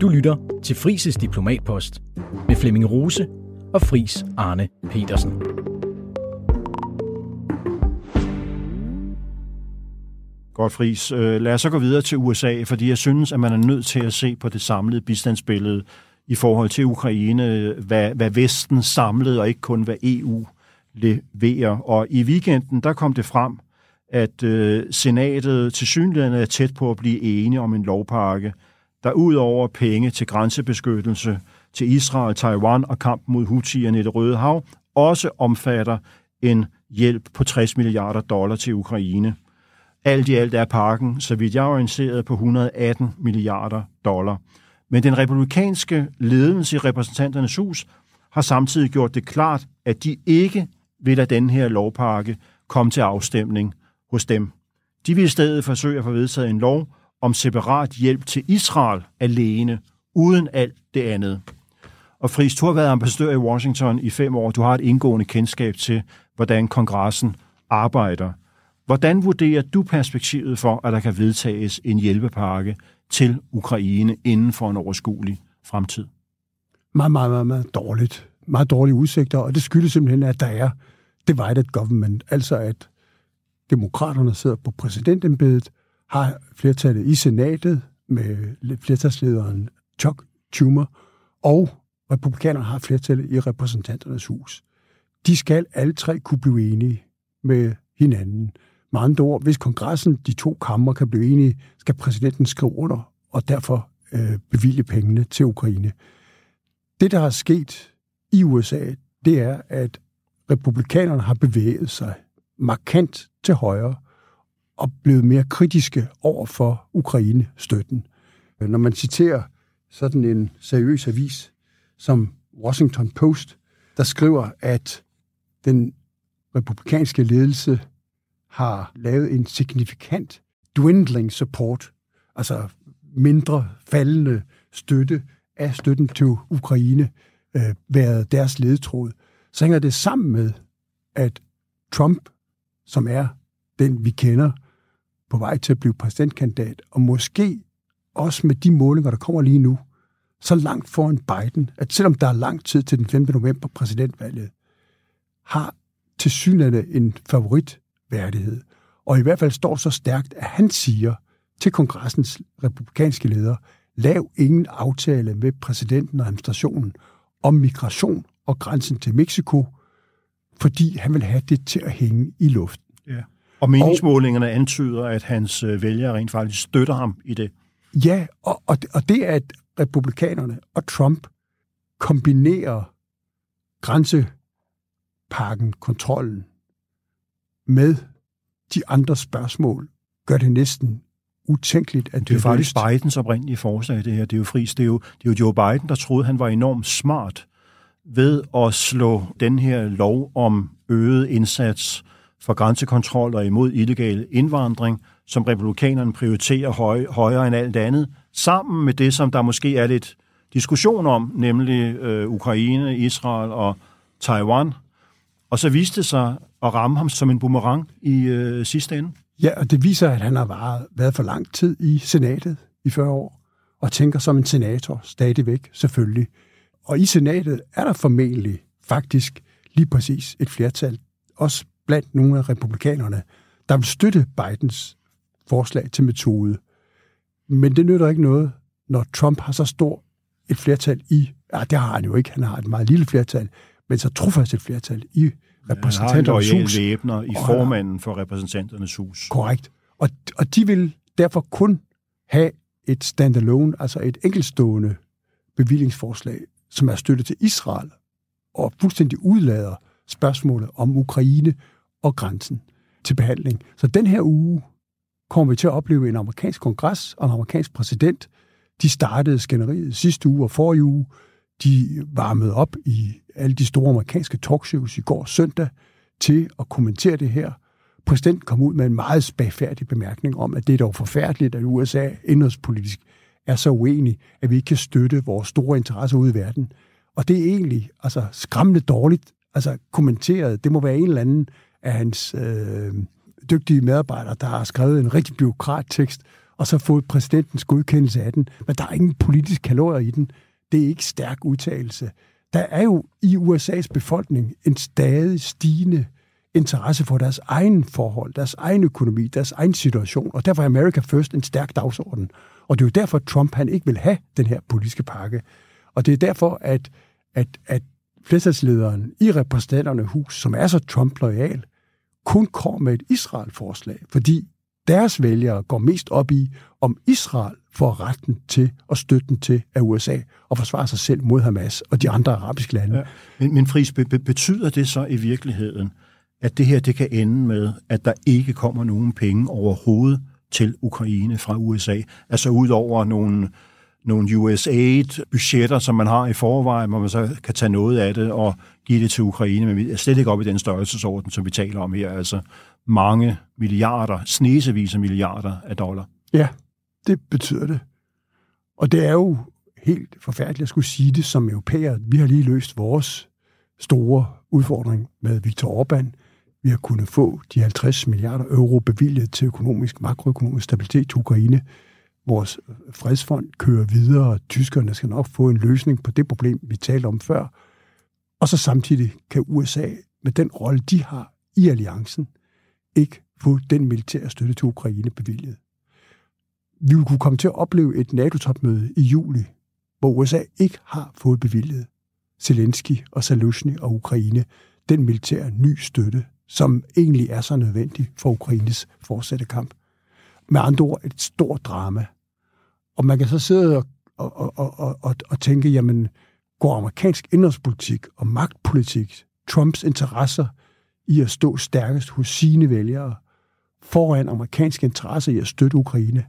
Du lytter til Frises Diplomatpost med Flemming Rose og Fris Arne Petersen. Godt, Fris. Øh, lad os så gå videre til USA, fordi jeg synes, at man er nødt til at se på det samlede bistandsbillede i forhold til Ukraine, hvad, hvad Vesten samlede, og ikke kun hvad EU leverer. Og i weekenden, der kom det frem, at øh, senatet til synligheden er tæt på at blive enige om en lovpakke, der ud over penge til grænsebeskyttelse til Israel, Taiwan og kampen mod Houthierne i det Røde Hav, også omfatter en hjælp på 60 milliarder dollar til Ukraine. Alt i alt er pakken, så vidt jeg er orienteret, på 118 milliarder dollar. Men den republikanske ledelse i repræsentanternes hus har samtidig gjort det klart, at de ikke vil lade den her lovpakke komme til afstemning hos dem. De vil i stedet forsøge at få vedtaget en lov om separat hjælp til Israel alene, uden alt det andet. Og Friis, du har været ambassadør i Washington i fem år. Du har et indgående kendskab til, hvordan kongressen arbejder. Hvordan vurderer du perspektivet for, at der kan vedtages en hjælpepakke til Ukraine inden for en overskuelig fremtid? Meget, meget, meget, meget dårligt. Meget dårlige udsigter, og det skyldes simpelthen, at der er divided government, altså at demokraterne sidder på præsidentembedet, har flertallet i senatet med flertalslederen Chuck Schumer, og republikanerne har flertallet i repræsentanternes hus. De skal alle tre kunne blive enige med hinanden. Med andre ord, hvis kongressen, de to kammer, kan blive enige, skal præsidenten skrive under og derfor øh, bevilge pengene til Ukraine. Det, der har sket i USA, det er, at republikanerne har bevæget sig markant til højre og blevet mere kritiske over for Ukraine-støtten. Når man citerer sådan en seriøs avis som Washington Post, der skriver, at den republikanske ledelse har lavet en signifikant dwindling support, altså mindre faldende støtte af støtten til Ukraine, øh, været deres ledetråd, så hænger det sammen med, at Trump, som er den, vi kender, på vej til at blive præsidentkandidat, og måske også med de målinger, der kommer lige nu, så langt foran Biden, at selvom der er lang tid til den 5. november præsidentvalget, har til synligheden en favoritværdighed. Og i hvert fald står så stærkt, at han siger til kongressens republikanske leder, lav ingen aftale med præsidenten og administrationen om migration og grænsen til Mexico, fordi han vil have det til at hænge i luften. Ja. Og meningsmålingerne antyder, at hans øh, vælgere rent faktisk støtter ham i det. Ja, og, og, og det er, at republikanerne og Trump kombinerer grænsepakken, kontrollen, med de andre spørgsmål, gør det næsten utænkeligt, at det, det er faktisk. Bidens oprindelige forslag, det her. Det er jo fris. Det er jo, det er jo Joe Biden, der troede, han var enormt smart ved at slå den her lov om øget indsats for grænsekontrol og imod illegal indvandring, som republikanerne prioriterer høj, højere end alt andet, sammen med det, som der måske er lidt diskussion om, nemlig øh, Ukraine, Israel og Taiwan. Og så viste det sig at ramme ham som en boomerang i øh, sidste ende. Ja, og det viser, at han har varet, været for lang tid i senatet i 40 år, og tænker som en senator stadigvæk, selvfølgelig. Og i senatet er der formentlig faktisk lige præcis et flertal, også blandt nogle af republikanerne, der vil støtte Bidens forslag til metode. Men det nytter ikke noget, når Trump har så stor et flertal i, ja, det har han jo ikke, han har et meget lille flertal, men så trofast et flertal i repræsentanternes hus. Han har i formanden for repræsentanternes hus. Korrekt. Og, og de vil derfor kun have et standalone, altså et enkeltstående bevillingsforslag, som er støttet til Israel, og fuldstændig udlader spørgsmålet om Ukraine og grænsen til behandling. Så den her uge kommer vi til at opleve en amerikansk kongres og en amerikansk præsident. De startede skænderiet sidste uge og forrige uge. De varmede op i alle de store amerikanske talkshows i går søndag til at kommentere det her. Præsidenten kom ud med en meget spagfærdig bemærkning om, at det er dog forfærdeligt, at USA indrigspolitisk er så uenig, at vi ikke kan støtte vores store interesser ude i verden. Og det er egentlig altså, skræmmende dårligt altså, kommenteret. Det må være en eller anden af hans øh, dygtige medarbejdere, der har skrevet en rigtig byråkrattekst, og så fået præsidentens godkendelse af den, men der er ingen politisk kalorier i den. Det er ikke stærk udtalelse. Der er jo i USA's befolkning en stadig stigende interesse for deres egen forhold, deres egen økonomi, deres egen situation, og derfor er America First en stærk dagsorden. Og det er jo derfor, Trump han ikke vil have den her politiske pakke. Og det er derfor, at, at, at flertalslederen i repræsentanterne hus, som er så Trump-lojal, kun kommer med et Israel-forslag, fordi deres vælgere går mest op i, om Israel får retten til og støtten til af USA og forsvare sig selv mod Hamas og de andre arabiske lande. Ja. Men, men Friis, be, betyder det så i virkeligheden, at det her det kan ende med, at der ikke kommer nogen penge overhovedet til Ukraine fra USA? Altså ud over nogle, nogle USAID-budgetter, som man har i forvejen, hvor man så kan tage noget af det og give det til Ukraine, men vi er slet ikke op i den størrelsesorden, som vi taler om her. Altså mange milliarder, snesevis af milliarder af dollar. Ja, det betyder det. Og det er jo helt forfærdeligt at skulle sige det som europæer. Vi har lige løst vores store udfordring med Viktor Orbán. Vi har kunnet få de 50 milliarder euro bevilget til økonomisk, makroøkonomisk stabilitet til Ukraine. Vores fredsfond kører videre, og tyskerne skal nok få en løsning på det problem, vi talte om før. Og så samtidig kan USA med den rolle, de har i alliancen, ikke få den militære støtte til Ukraine bevilget. Vi vil kunne komme til at opleve et NATO-topmøde i juli, hvor USA ikke har fået bevilget Zelensky og Salushny og Ukraine den militære ny støtte, som egentlig er så nødvendig for Ukraines fortsatte kamp. Med andre ord et stort drama. Og man kan så sidde og, og, og, og, og, og tænke, jamen, går amerikansk indrigspolitik og magtpolitik, Trumps interesser i at stå stærkest hos sine vælgere, foran amerikanske interesser i at støtte Ukraine,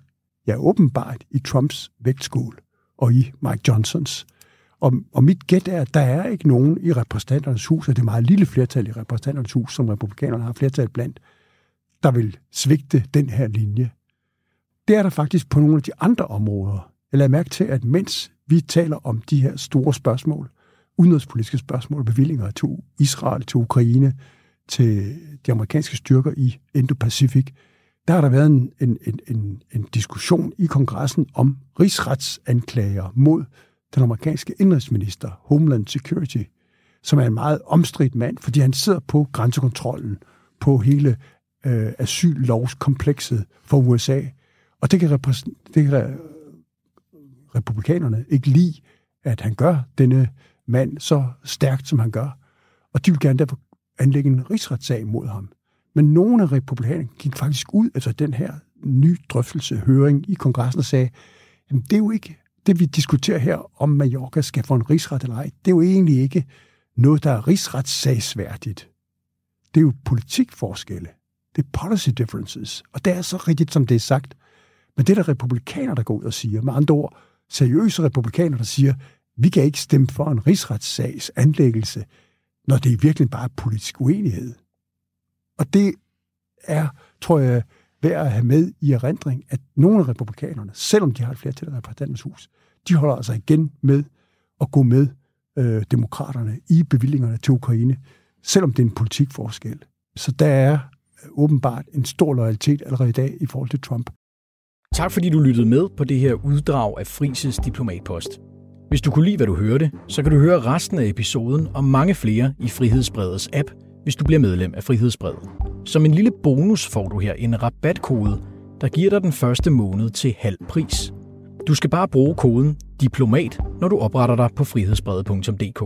ja, åbenbart i Trumps vægtskål og i Mike Johnsons. Og, og mit gæt er, at der er ikke nogen i repræsentanternes hus, og det er meget lille flertal i repræsentanternes hus, som republikanerne har flertal blandt, der vil svigte den her linje. Det er der faktisk på nogle af de andre områder. Jeg lader mærke til, at mens vi taler om de her store spørgsmål, udenrigspolitiske spørgsmål, bevillinger til Israel, til Ukraine, til de amerikanske styrker i Indo-Pacific, der har der været en, en, en, en, en diskussion i kongressen om rigsretsanklager mod den amerikanske indrigsminister, Homeland Security, som er en meget omstridt mand, fordi han sidder på grænsekontrollen på hele øh, asyllovskomplekset for USA. Og det kan, det kan republikanerne ikke lide, at han gør denne mand så stærkt, som han gør. Og de vil gerne derfor anlægge en rigsretssag mod ham. Men nogle af republikanerne gik faktisk ud efter den her ny drøftelse, høring i kongressen og sagde, jamen det er jo ikke det, vi diskuterer her, om Mallorca skal få en rigsret eller ej. Det er jo egentlig ikke noget, der er rigsretssagsværdigt. Det er jo politikforskelle. Det er policy differences. Og det er så rigtigt, som det er sagt. Men det er der republikaner, der går ud og siger. Med andre ord, seriøse republikaner, der siger, vi kan ikke stemme for en rigsretssags anlæggelse, når det er virkelig bare politisk uenighed. Og det er, tror jeg, værd at have med i erindring, at nogle af republikanerne, selvom de har et flertal i repræsentantens hus, de holder altså igen med at gå med øh, demokraterne i bevillingerne til Ukraine, selvom det er en politikforskel. Så der er øh, åbenbart en stor loyalitet allerede i dag i forhold til Trump. Tak fordi du lyttede med på det her uddrag af Frises Diplomatpost. Hvis du kunne lide, hvad du hørte, så kan du høre resten af episoden og mange flere i Frihedsbredets app, hvis du bliver medlem af Frihedsbredet. Som en lille bonus får du her en rabatkode, der giver dig den første måned til halv pris. Du skal bare bruge koden DIPLOMAT, når du opretter dig på frihedsbredet.dk.